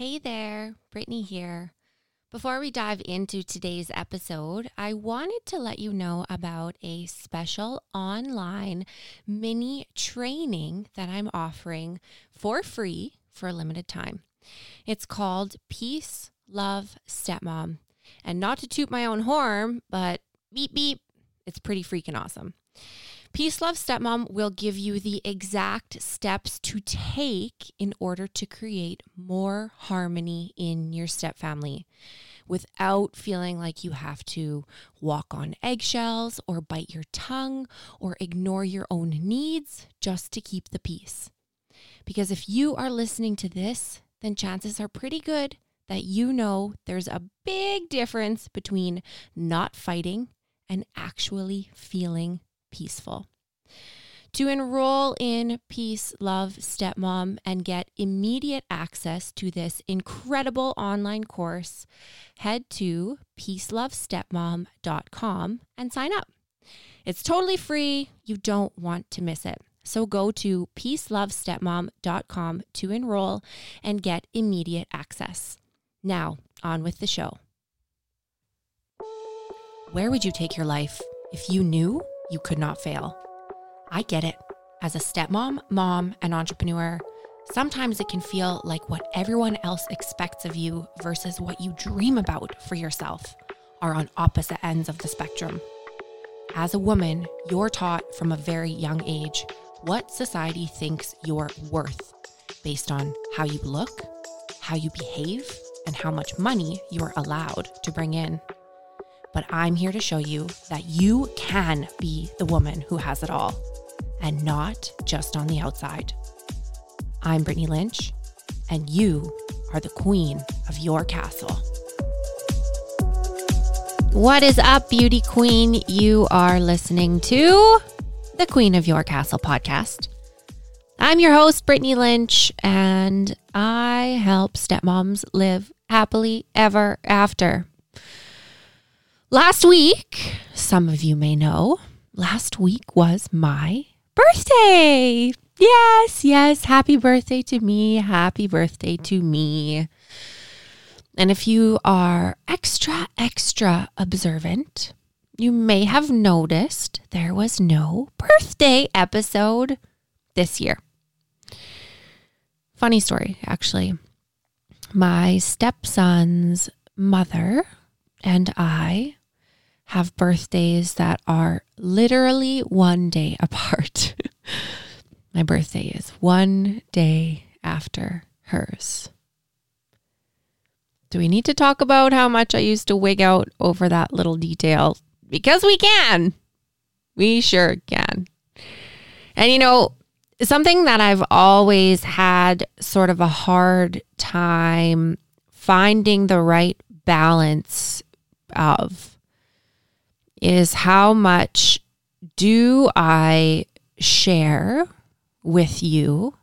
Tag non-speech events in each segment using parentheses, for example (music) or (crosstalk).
Hey there, Brittany here. Before we dive into today's episode, I wanted to let you know about a special online mini training that I'm offering for free for a limited time. It's called Peace, Love, Stepmom. And not to toot my own horn, but beep, beep, it's pretty freaking awesome. Peace Love Stepmom will give you the exact steps to take in order to create more harmony in your stepfamily without feeling like you have to walk on eggshells or bite your tongue or ignore your own needs just to keep the peace. Because if you are listening to this, then chances are pretty good that you know there's a big difference between not fighting and actually feeling peaceful. To enroll in Peace Love Stepmom and get immediate access to this incredible online course, head to peacelovestepmom.com and sign up. It's totally free. You don't want to miss it. So go to peacelovestepmom.com to enroll and get immediate access. Now, on with the show. Where would you take your life if you knew you could not fail? I get it. As a stepmom, mom, and entrepreneur, sometimes it can feel like what everyone else expects of you versus what you dream about for yourself are on opposite ends of the spectrum. As a woman, you're taught from a very young age what society thinks you're worth based on how you look, how you behave, and how much money you're allowed to bring in. But I'm here to show you that you can be the woman who has it all and not just on the outside. I'm Brittany Lynch, and you are the queen of your castle. What is up, beauty queen? You are listening to the Queen of Your Castle podcast. I'm your host, Brittany Lynch, and I help stepmoms live happily ever after. Last week, some of you may know, last week was my birthday. Yes, yes. Happy birthday to me. Happy birthday to me. And if you are extra, extra observant, you may have noticed there was no birthday episode this year. Funny story, actually. My stepson's mother and I have birthdays that are literally one day (laughs) apart. My birthday is one day after hers. Do we need to talk about how much I used to wig out over that little detail? Because we can. We sure can. And you know, something that I've always had sort of a hard time finding the right balance of is how much do I share with you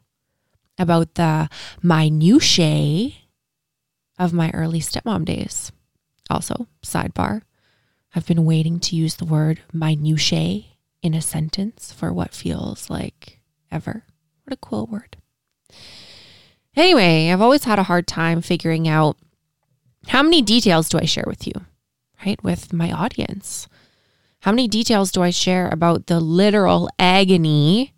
about the minutiae of my early stepmom days. Also, sidebar, I've been waiting to use the word minutiae in a sentence for what feels like ever. What a cool word. Anyway, I've always had a hard time figuring out how many details do I share with you, right? With my audience. How many details do I share about the literal agony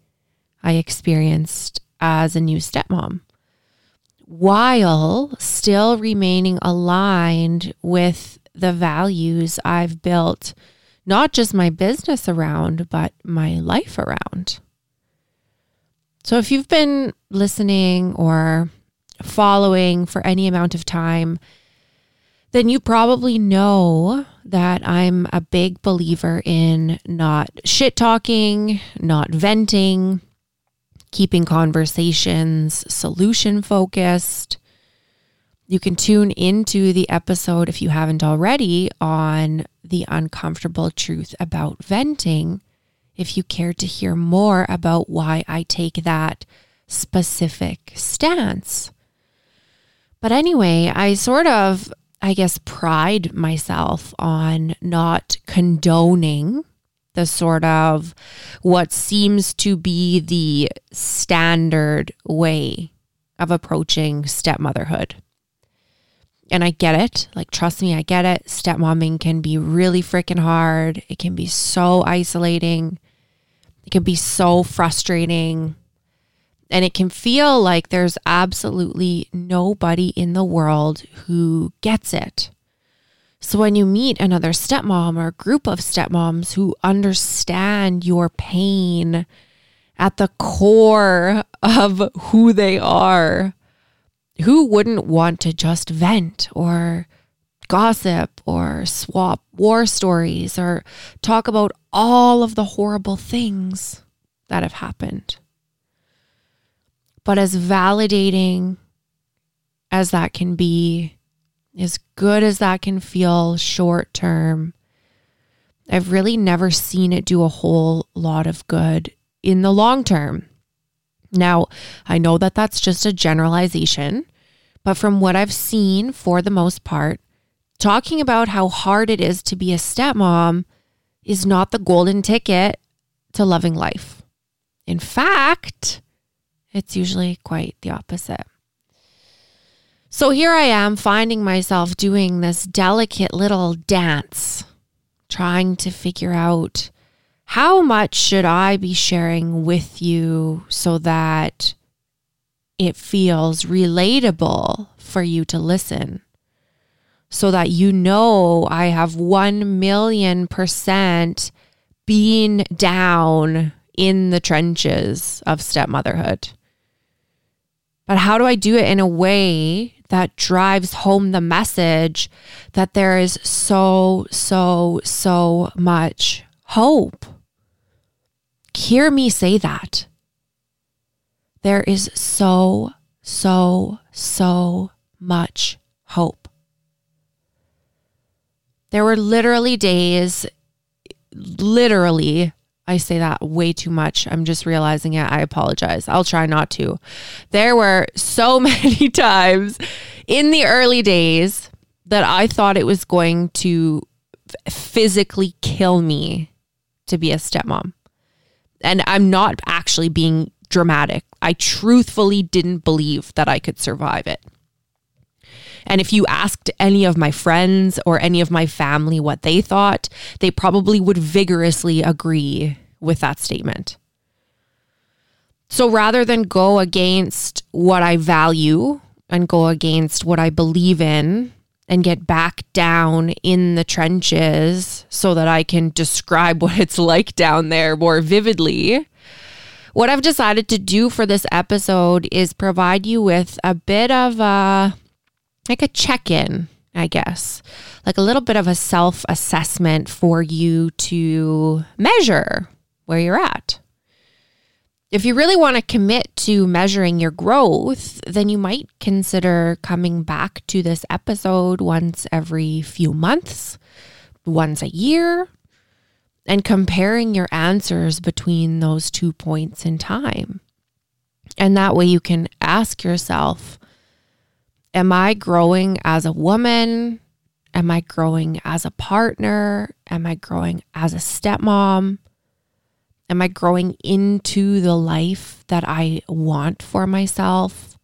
I experienced as a new stepmom while still remaining aligned with the values I've built not just my business around, but my life around? So, if you've been listening or following for any amount of time, then you probably know that I'm a big believer in not shit talking, not venting, keeping conversations solution focused. You can tune into the episode if you haven't already on the uncomfortable truth about venting if you care to hear more about why I take that specific stance. But anyway, I sort of I guess, pride myself on not condoning the sort of what seems to be the standard way of approaching stepmotherhood. And I get it. Like, trust me, I get it. Stepmomming can be really freaking hard. It can be so isolating. It can be so frustrating. And it can feel like there's absolutely nobody in the world who gets it. So when you meet another stepmom or a group of stepmoms who understand your pain at the core of who they are, who wouldn't want to just vent or gossip or swap war stories or talk about all of the horrible things that have happened? But as validating as that can be, as good as that can feel short term, I've really never seen it do a whole lot of good in the long term. Now, I know that that's just a generalization, but from what I've seen for the most part, talking about how hard it is to be a stepmom is not the golden ticket to loving life. In fact, it's usually quite the opposite. So here I am finding myself doing this delicate little dance, trying to figure out how much should I be sharing with you so that it feels relatable for you to listen? So that you know I have 1 million percent being down in the trenches of stepmotherhood. But how do I do it in a way that drives home the message that there is so, so, so much hope. Hear me say that. There is so, so, so much hope. There were literally days, literally I say that way too much. I'm just realizing it. I apologize. I'll try not to. There were so (laughs) many times in the early days that I thought it was going to physically kill me to be a stepmom. And I'm not actually being dramatic. I truthfully didn't believe that I could survive it. And if you asked any of my friends or any of my family what they thought, they probably would vigorously agree with that statement. So rather than go against what I value and go against what I believe in and get back down in the trenches so that I can describe (laughs) what it's like down there more vividly, what I've decided to do for this episode is provide you with a bit of a like a check in, I guess, like a little bit of a self assessment for you to measure where you're at. If you really want to commit to measuring your growth, then you might consider coming back to this episode once every few months, once a year, and comparing your answers between those two points in time. And that way you can ask yourself, Am I growing as a woman? Am I growing as a partner? Am I growing as a stepmom? Am I growing into the life that I want for myself?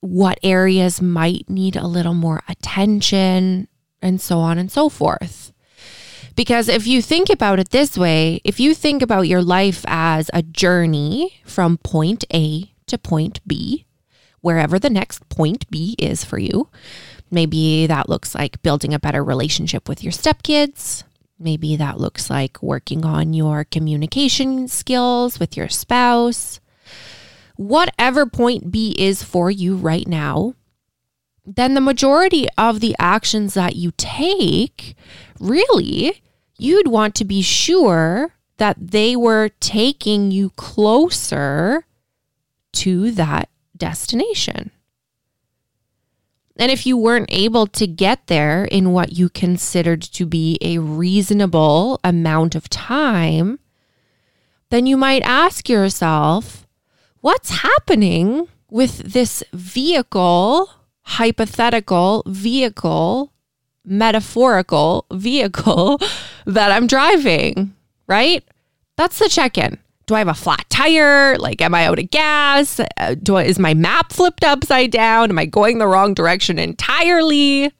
What areas might need a little more attention, and so on and so forth. Because if you think about it this way, if you think about your life as a journey from point A to point B, wherever the next point B is for you. Maybe that looks like building a better relationship with your stepkids. Maybe that looks like working on your communication skills with your spouse. Whatever point B is for you right now, then the majority of the actions that you take, really, you'd want to be sure that they were taking you closer to that destination. And if you weren't able to get there in what you considered to be a reasonable amount of time, then you might ask yourself, what's happening with this vehicle, hypothetical vehicle, metaphorical vehicle (laughs) that I'm driving, right? That's the check in. Do I have a flat tire? Like, am I out of gas? Uh, do I, is my map flipped upside down? Am I going the wrong direction entirely?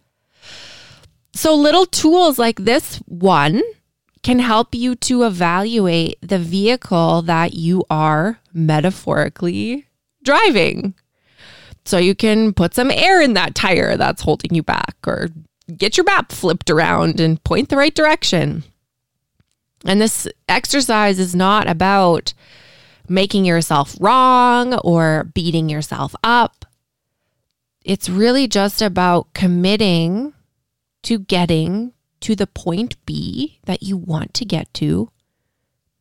So, little tools like this one can help you to evaluate the vehicle that you are metaphorically driving. So, you can put some air in that tire that's holding you back, or get your map flipped around and point the right direction. And this exercise is not about making yourself wrong or beating yourself up. It's really just about committing to getting to the point B that you want to get to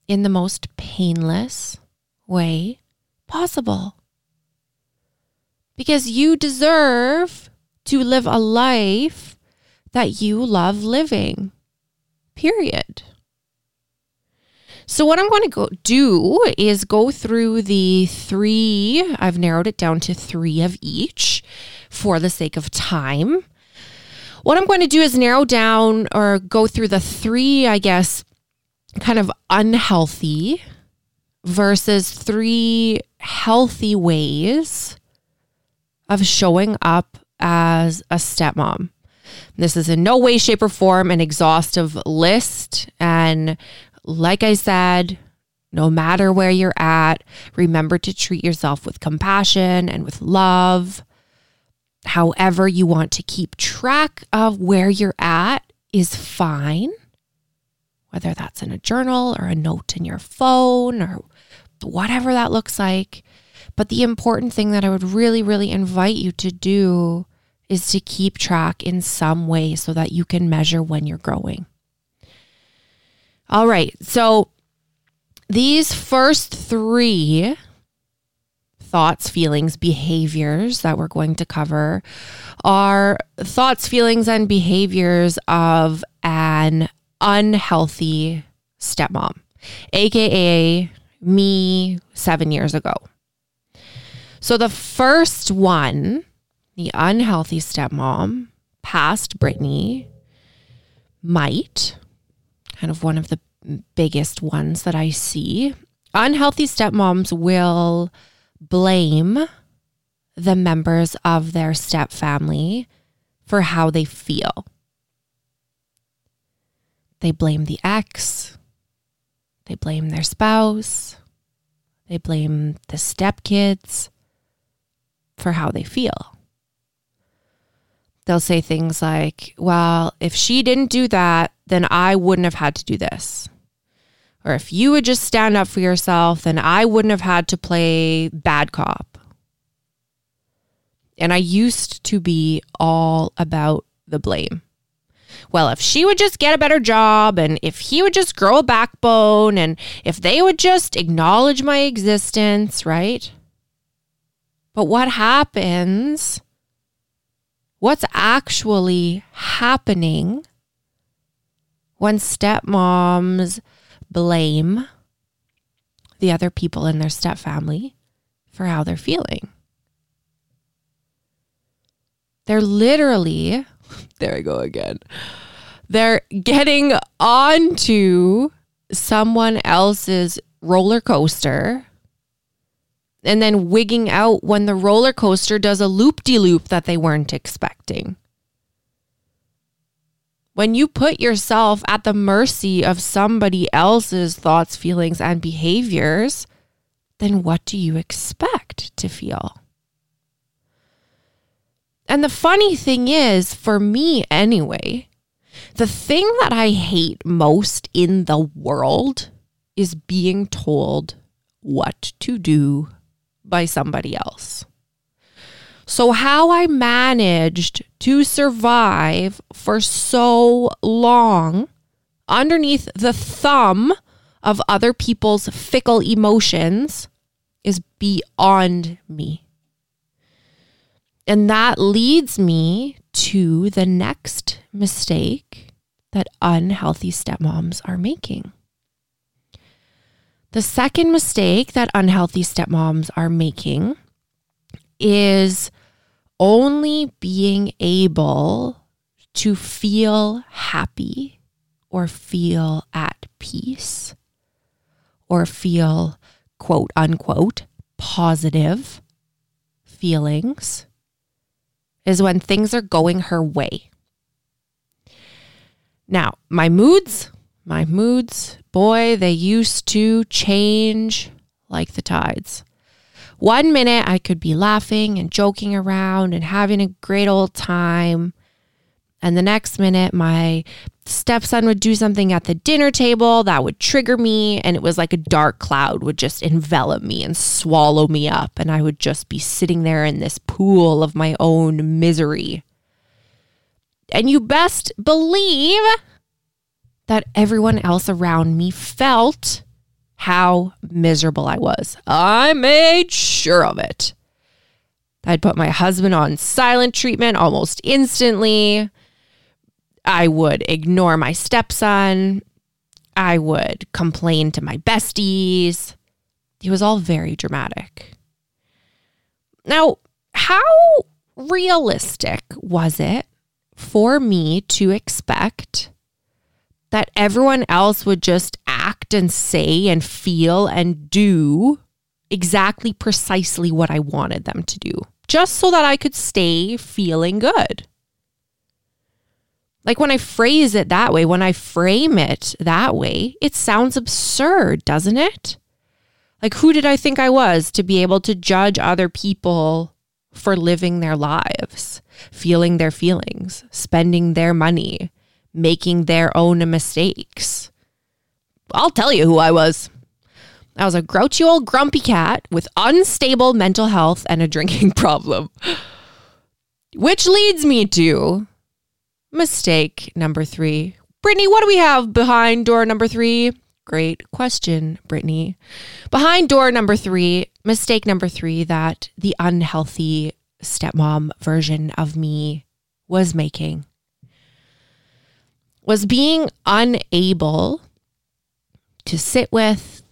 in the most painless way possible. Because you deserve to live a life that you love living, period. So, what I'm going to go do is go through the three, I've narrowed it down to three of each for the sake of time. What I'm going to do is narrow down or go through the three, I guess, kind of unhealthy versus three healthy ways of showing up as a stepmom. This is in no way, shape, or form an exhaustive list. And like I said, no matter where you're at, remember to treat yourself with compassion and with love. However, you want to keep track of where you're at is fine, whether that's in a journal or a note in your phone or whatever that looks like. But the important thing that I would really, really invite you to do is to keep track in some way so that you can measure when you're growing. All right. So these first three thoughts, feelings, behaviors that we're going to cover are thoughts, feelings, and behaviors of an unhealthy stepmom, AKA me seven years ago. So the first one, the unhealthy stepmom, past Brittany, might kind of one of the biggest ones that I see. Unhealthy stepmoms will blame the members of their step family for how they feel. They blame the ex, they blame their spouse, they blame the stepkids for how they feel they'll say things like, well, if she didn't do that, then I wouldn't have had to do this. Or if you would just stand up for yourself, then I wouldn't have had to play bad cop. And I used to be all about the blame. Well, if she would just get a better job and if he would just grow a backbone and if they would just acknowledge my existence, right? But what happens what's actually happening when stepmoms blame the other people in their stepfamily for how they're feeling. They're literally, (laughs) there I go again. They're getting onto someone else's roller coaster and then wigging out when the roller coaster does a loop de loop that they weren't expecting. When you put yourself at the mercy of somebody else's thoughts, feelings, and behaviors, then what do you expect to feel? And the funny thing is, for me anyway, the thing that I hate most in the world is being told what to do by somebody else. So, how I managed to survive for so long underneath the thumb of other people's fickle emotions is beyond me. And that leads me to the next mistake that unhealthy stepmoms are making. The second mistake that unhealthy stepmoms are making is only being able to feel happy or feel at peace or feel quote unquote positive feelings is when things are going her way. Now, my moods, my moods, boy, they used to change like the tides. One minute I could be laughing and joking around and having a great old time. And the next minute, my stepson would do something at the dinner table that would trigger me. And it was like a dark cloud would just envelop me and swallow me up. And I would just be sitting there in this pool of my own misery. And you best believe that everyone else around me felt how miserable I was. I made sure of it. I'd put my husband on silent treatment almost instantly. I would ignore my stepson. I would complain to my besties. It was all very dramatic. Now, how realistic was it for me to expect that everyone else would just act and say and feel and do exactly precisely what I wanted them to do, just so that I could stay feeling good. Like when I phrase it that way, when I frame it that way, it sounds absurd, doesn't it? Like, who did I think I was to be able to judge other people for living their lives, feeling their feelings, spending their money, making their own mistakes. I'll tell you who I was. I was a grouchy old grumpy cat with unstable mental health and a drinking (laughs) problem. Which leads me to mistake number three. Brittany, what do we have behind door number three? Great question, Brittany. Behind door number three, mistake number three that the unhealthy stepmom version of me was making was being unable to sit with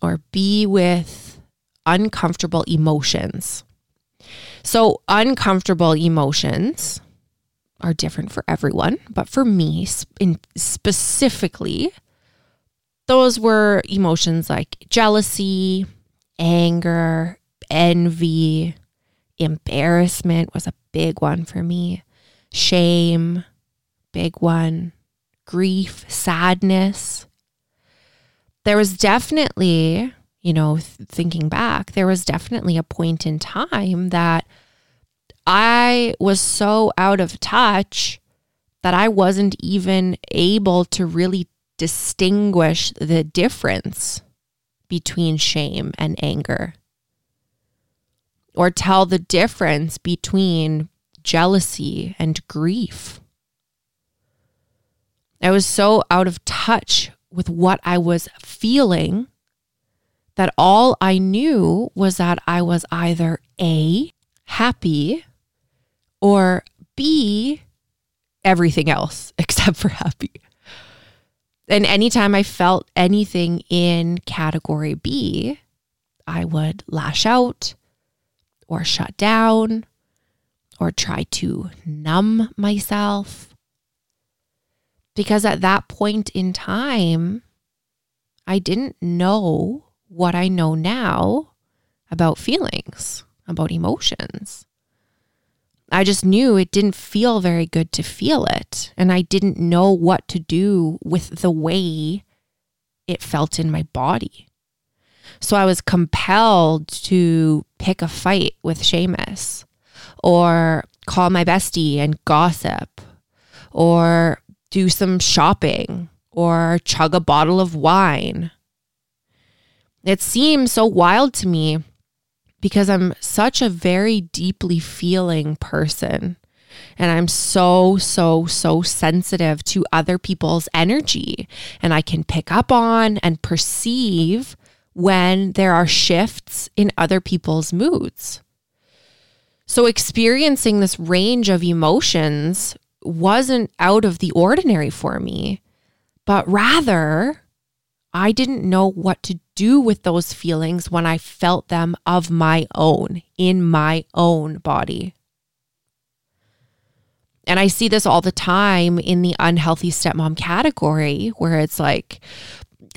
or be with uncomfortable emotions. So, uncomfortable emotions are different for everyone, but for me specifically, those were emotions like jealousy, anger, envy, embarrassment was a big one for me, shame, big one, grief, sadness. There was definitely, you know, thinking back, there was definitely a point in time that I was so out of touch that I wasn't even able to really distinguish the difference between shame and anger or tell the difference between jealousy and grief. I was so out of touch with what I was feeling that all I knew was that I was either A, happy, or B, everything else (laughs) except for happy. And anytime I felt anything in category B, I would lash out or shut down or try to numb myself because at that point in time, I didn't know what I know now about feelings, about emotions. I just knew it didn't feel very good to feel it. And I didn't know what to do with the way it felt in my body. So I was compelled to pick a fight with Seamus or call my bestie and gossip or do some shopping or chug a bottle of wine. It seems so wild to me because I'm such a very deeply feeling person. And I'm so, so, so sensitive to other people's energy. And I can pick up on and perceive when there are shifts in other people's moods. So, experiencing this range of emotions wasn't out of the ordinary for me, but rather I didn't know what to do with those feelings when I felt them of my own, in my own body. And I see this all the time in the unhealthy stepmom category where it's like,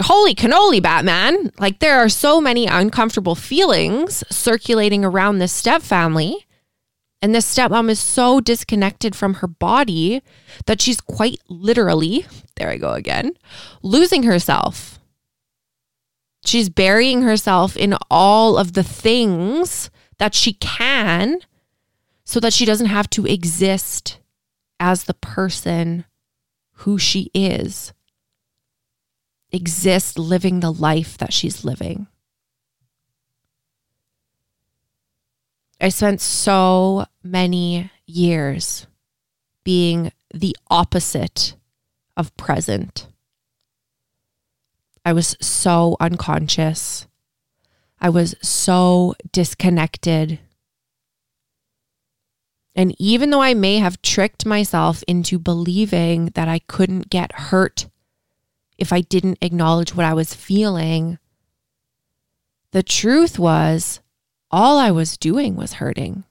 holy cannoli, Batman. Like, there are so many uncomfortable feelings circulating around this step family. And this stepmom is so disconnected from her body that she's quite literally, there I go again, losing herself. She's burying herself in all of the things that she can so that she doesn't have to exist as the person who she is, exist living the life that she's living. I spent so many years being the opposite of present. I was so unconscious. I was so disconnected. And even though I may have tricked myself into believing that I couldn't get hurt if I didn't acknowledge what I was feeling, the truth was all I was doing was hurting.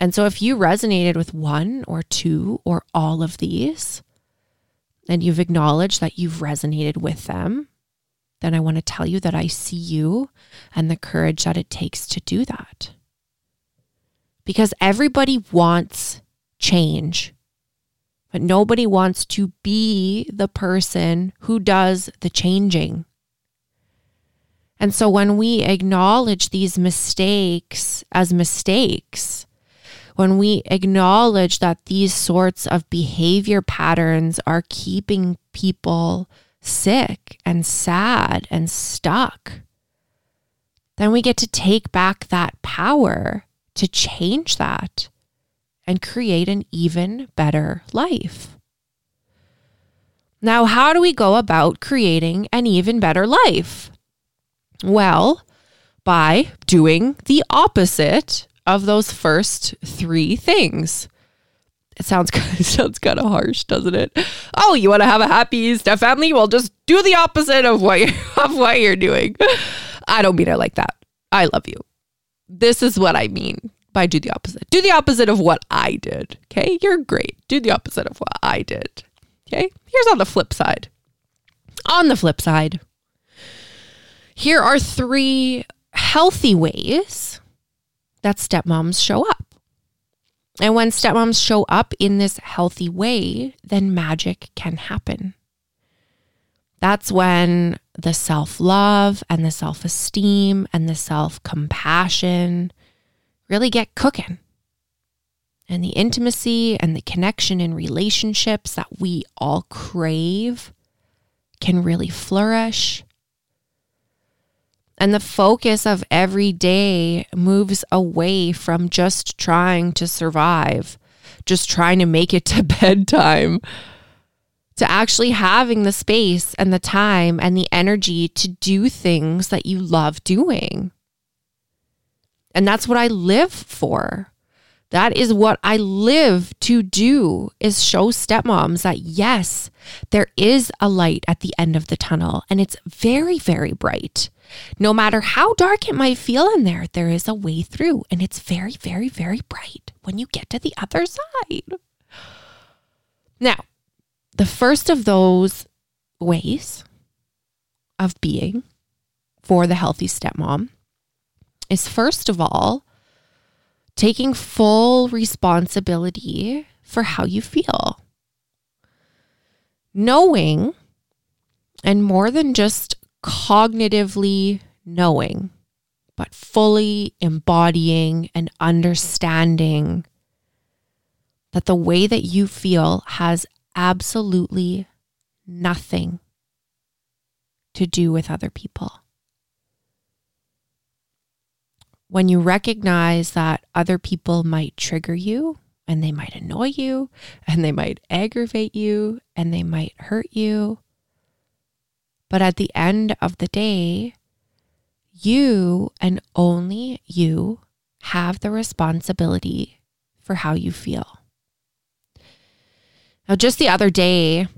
And so, if you resonated with one or two or all of these, and you've acknowledged that you've resonated with them, then I want to tell you that I see you and the courage that it takes to do that. Because everybody wants change, but nobody wants to be the person who does the changing. And so when we acknowledge these mistakes as mistakes, when we acknowledge that these sorts of behavior patterns are keeping people sick and sad and stuck, then we get to take back that power to change that and create an even better life. Now, how do we go about creating an even better life? Well, by doing the opposite of those first three things. It sounds (laughs) it sounds kind of harsh, doesn't it? Oh, you want to have a happy step family? Well, just do the opposite of what you're, (laughs) of what you're doing. I don't mean it like that. I love you. This is what I mean by do the opposite. Do the opposite of what I did. Okay, you're great. Do the opposite of what I did. Okay, here's on the flip side. On the flip side, here are three healthy ways that stepmoms show up. And when stepmoms show up in this healthy way, then magic can happen. That's when the self love and the self esteem and the self compassion really get cooking. And the intimacy and the connection in relationships that we all crave can really flourish and the focus of every day moves away from just trying to survive, just trying to make it (laughs) to bedtime, to actually having the space and the time and the energy to do things that you love doing. And that's what I live for. That is what I live to do is show stepmoms that yes, there is a light at the end of the tunnel and it's very very bright. No matter how dark it might feel in there, there is a way through, and it's very, very, very bright when you get to the other side. Now, the first of those ways of being for the healthy stepmom is first of all, taking full responsibility for how you feel. Knowing, and more than just cognitively knowing, but fully embodying and understanding that the way that you feel has absolutely nothing to do with other people. When you recognize that other people might trigger you and they might annoy you and they might aggravate you and they might hurt you, but at the end of the day, you and only you have the responsibility for how you feel. Now, just the other day,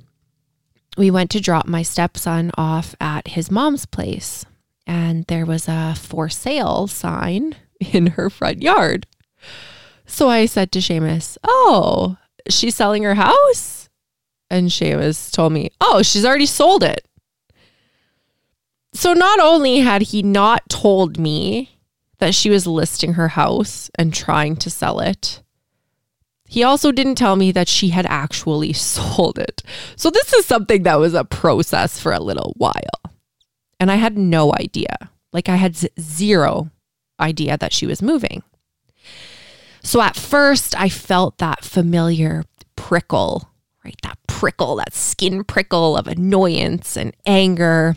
we went to drop my stepson off at his mom's place, and there was a for sale sign (laughs) in her front yard. So I said to Seamus, Oh, she's selling her house? And Seamus told me, oh, she's already sold it. So not only had he not told me that she was listing her house and trying to sell it, he also didn't tell me that she had actually (laughs) sold it. So this is something that was a process for a little while. And I had no idea. Like I had zero idea that she was moving. So at first, I felt that familiar prickle, right? That prickle, that skin prickle of annoyance and anger,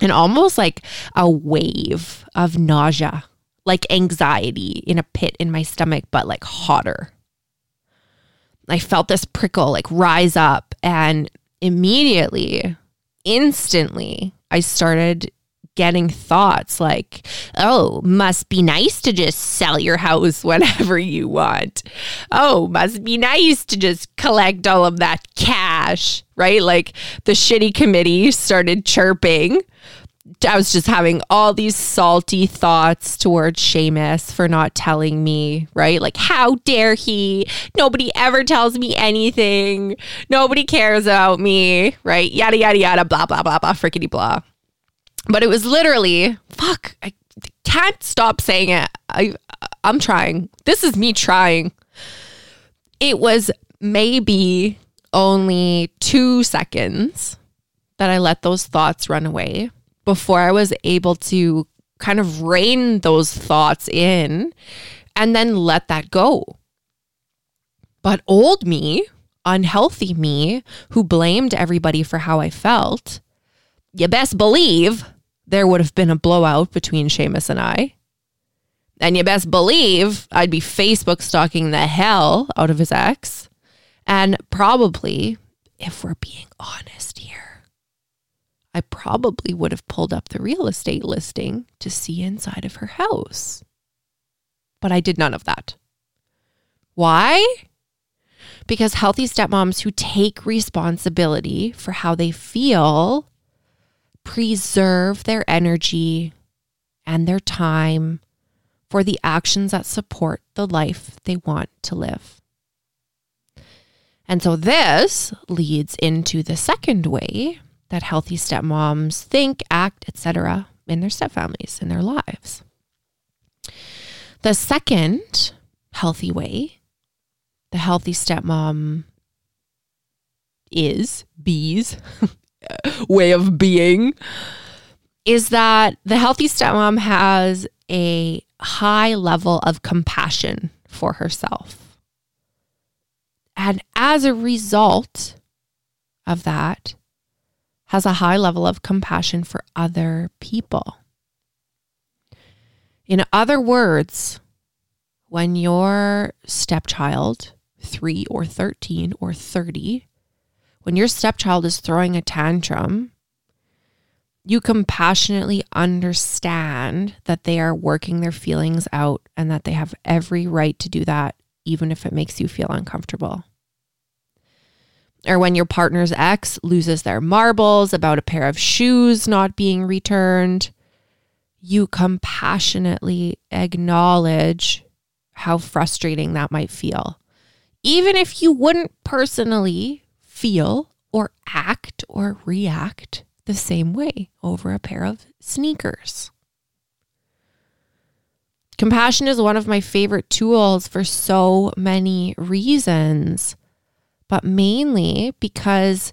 and almost like a wave of nausea, like anxiety in a pit in my stomach, but like hotter. I felt this prickle like rise up, and immediately, instantly, I started getting thoughts like, oh, must be nice to just sell your house (laughs) whenever you want. Oh, must be nice to just collect all of that cash, right? Like the shitty committee started chirping. I was just having all these salty thoughts towards Seamus for not telling me, right? Like, how dare he? Nobody ever tells me anything. Nobody cares about me, right? Yada, yada, yada, blah, blah, blah, blah, frickety blah. But it was literally, fuck, I can't stop saying it. I, I'm trying. This is me trying. It was maybe only two seconds that I let those thoughts run away before I was able to kind of rein those thoughts in and then let that go. But old me, unhealthy me, who blamed everybody for how I felt, you best believe there would have been a blowout between Seamus and I. And you best believe I'd be Facebook stalking the hell out of his ex. And probably, if we're being honest here, I probably would have pulled up the real estate listing to see inside of her house. But I did none of that. Why? Because healthy stepmoms who take responsibility for how they feel preserve their energy and their time for the actions that support the life they want to live. And so this leads into the second way that healthy stepmoms think, act, etc. in their stepfamilies in their lives. The second healthy way the healthy stepmom is bees (laughs) way of being is that the healthy stepmom has a high level of compassion for herself. And as a result of that, has a high level of compassion for other people. In other words, when your stepchild, three or 13 or 30, when your stepchild is throwing a tantrum, you compassionately understand that they are working their feelings out and that they have every right to do that, even if it makes you feel uncomfortable. Or when your partner's ex loses their marbles about a pair of shoes not being returned, you compassionately acknowledge how frustrating that might feel. Even if you wouldn't personally feel or act or react the same way over a pair of sneakers. Compassion is one of my favorite tools for so many reasons, but mainly because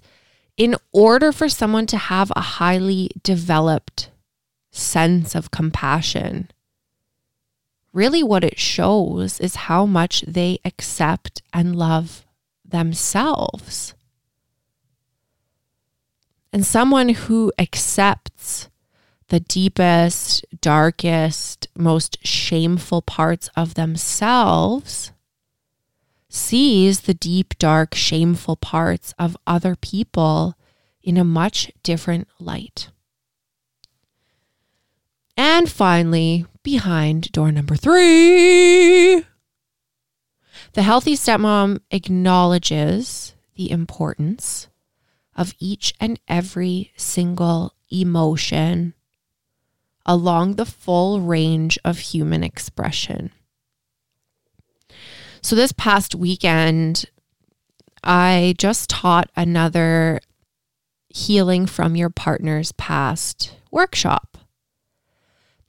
in order for someone to have a highly developed sense of compassion, really what it shows is how much they accept and love themselves. And someone who accepts the deepest, darkest, most shameful parts of themselves sees the deep, dark, shameful parts of other people in a much different light. And finally, behind door number three, the healthy stepmom acknowledges the importance of each and every single emotion along the full range of human expression. So, this past weekend, I just taught another healing from your partner's past workshop.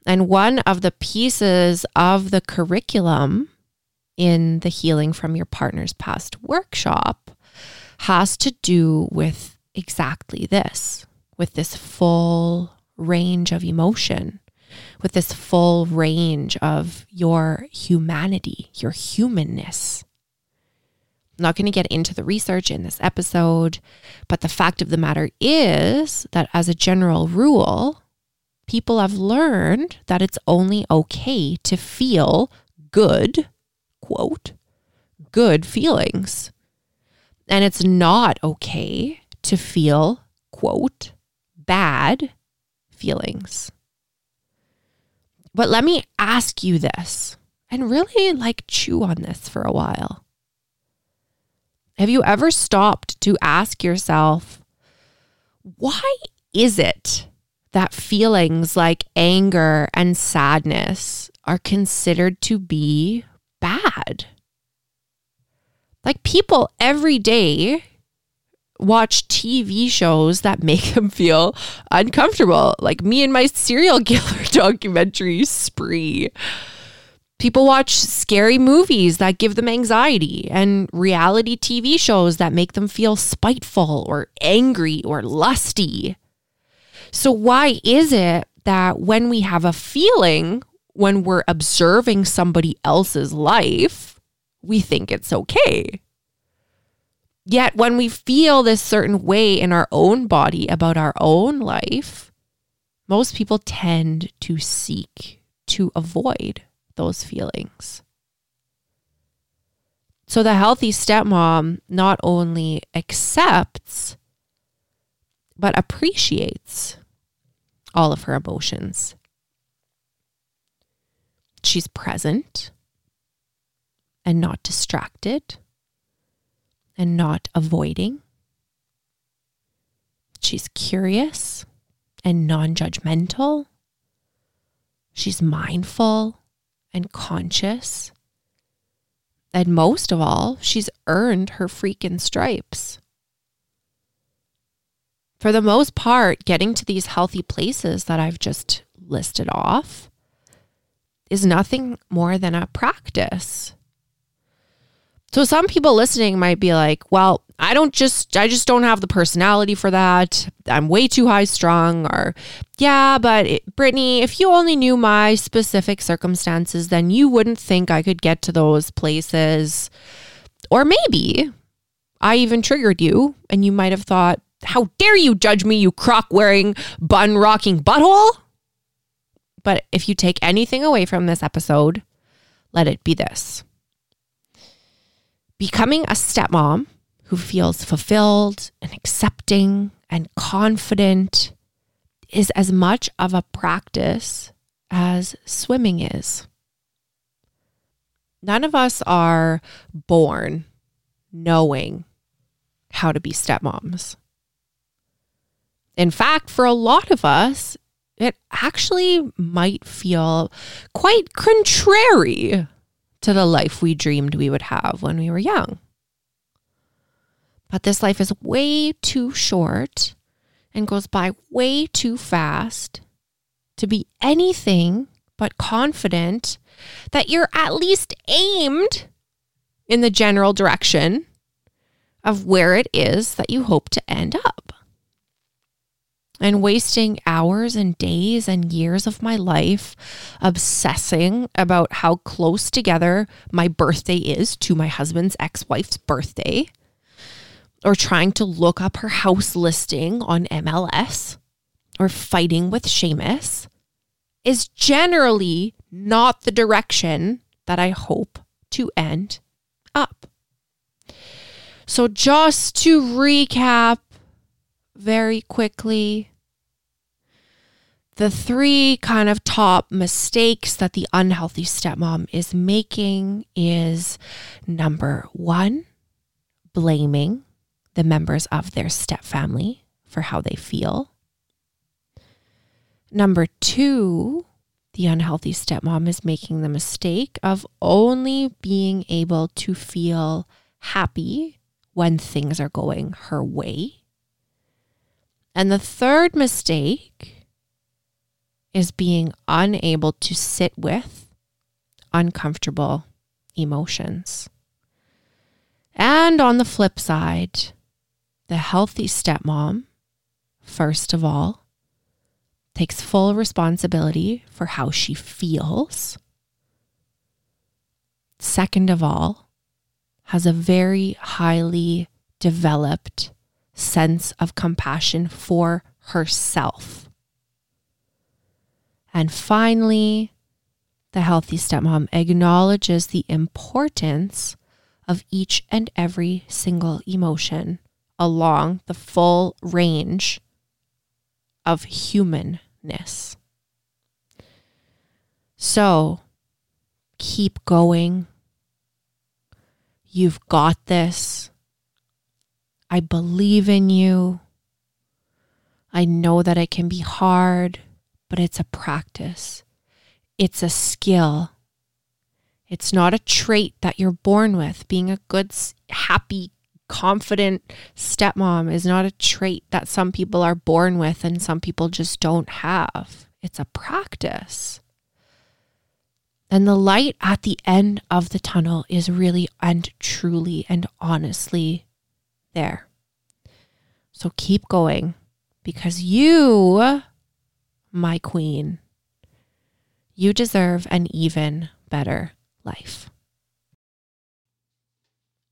And one of the pieces of the curriculum in the healing from your partner's past workshop has to do with exactly this, with this full range of emotion, with this full range of your humanity, your humanness. I'm not going to get into the research in this episode, but the fact of the matter is that as a general rule, people have learned that it's only okay to feel good, quote, good feelings. And it's not okay to feel, quote, bad feelings. But let me ask you this and really like chew on this for a while. Have you ever stopped to ask yourself, why is it that feelings like anger and sadness are considered to be bad? Like people every day watch TV shows that make them feel uncomfortable, like me and my serial (laughs) killer documentary spree. People watch scary movies that give them anxiety and reality TV shows that make them feel spiteful or angry or lusty. So, why is it that when we have a feeling, when we're observing somebody else's life, we think it's okay? Yet, when we feel this certain way in our own body about our own life, most people tend to seek to avoid those feelings. So, the healthy stepmom not only accepts, but appreciates all of her emotions. She's present and not distracted and not avoiding. She's curious and non judgmental. She's mindful and conscious. And most of all, she's earned her freaking stripes. For the most part, getting to these healthy places that I've just listed off is nothing more than a practice. So some people listening might be like, well, I don't just I just don't have the personality for that. I'm way too high strung or yeah, but it, Brittany, if you only knew my specific circumstances, then you wouldn't think I could get to those places. Or maybe I even triggered you and you might have thought, how dare you judge me, you Croc wearing, bun rocking butthole? But if you take anything away from this episode, let it be this. Becoming a stepmom who feels fulfilled and accepting and confident is as much of a practice as swimming is. None of us are born knowing how to be stepmoms. In fact, for a lot of us, it actually might feel quite contrary to the life we dreamed we would have when we were young. But this life is way too short and goes by way too fast to be anything but confident that you're at least aimed in the general direction of where it is that you hope to end up and wasting hours and days and years of my life obsessing about how close together my birthday is to my husband's ex wife's birthday, or trying to look up her house listing on MLS, or fighting with Seamus, is generally not the direction that I hope to end up. So, just to recap very quickly, the three kind of top mistakes that the unhealthy stepmom is making is number one, blaming the members of their stepfamily for how they feel. Number two, the unhealthy stepmom is making the mistake of only being able to feel happy when things are going her way. And the third mistake is being unable to sit with uncomfortable emotions. And on the flip side, the healthy stepmom, first of all, takes full responsibility for how she feels. Second of all, has a very highly developed sense of compassion for herself. And finally, the healthy stepmom acknowledges the importance of each and every single emotion along the full range of humanness. So keep going. You've got this. I believe in you. I know that it can be hard, but it's a practice. It's a skill. It's not a trait that you're born with. Being a good, happy, confident stepmom is not a trait that some people are born with and some people just don't have. It's a practice. And the light at the end of the tunnel is really and truly and honestly there. So keep going because you, my queen, you deserve an even better life.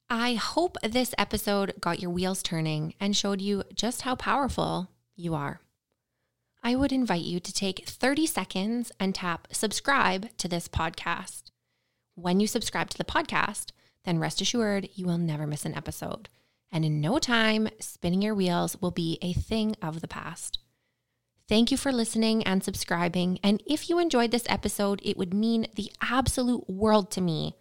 I hope this episode got your wheels turning and showed you just how powerful you are. I would invite you to take 30 seconds and tap subscribe to this podcast. When you subscribe to the podcast, then rest assured you will never miss an episode. And in no time, spinning your wheels will be a thing of the past. Thank you for listening and subscribing. And if you enjoyed this episode, it would mean the absolute world to me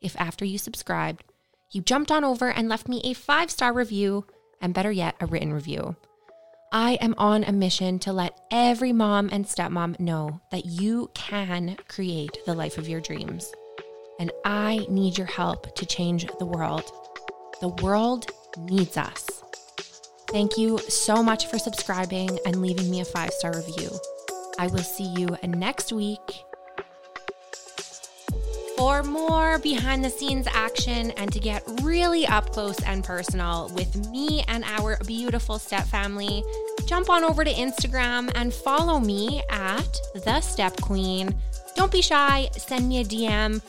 if after you subscribed, you jumped on over and left me a five star review, and better yet, a written review. I am on a mission to let every mom and stepmom know that you can create the life of your dreams. And I need your help to change the world. The world needs us. Thank you so much for subscribing and leaving me a five star review. I will see you next week for more behind the scenes action and to get really up close and personal with me and our beautiful step family, jump on over to Instagram and follow me at the Step Queen. Don't be shy, send me a DM,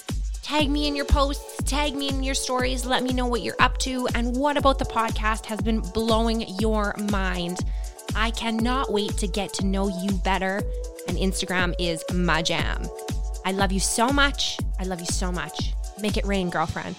tag me in your posts, tag me in your stories, let me know what you're up to and what about the podcast has been blowing your mind. I cannot wait to get to know you better, and Instagram is my jam. I love you so much. I love you so much. Make it rain, girlfriend.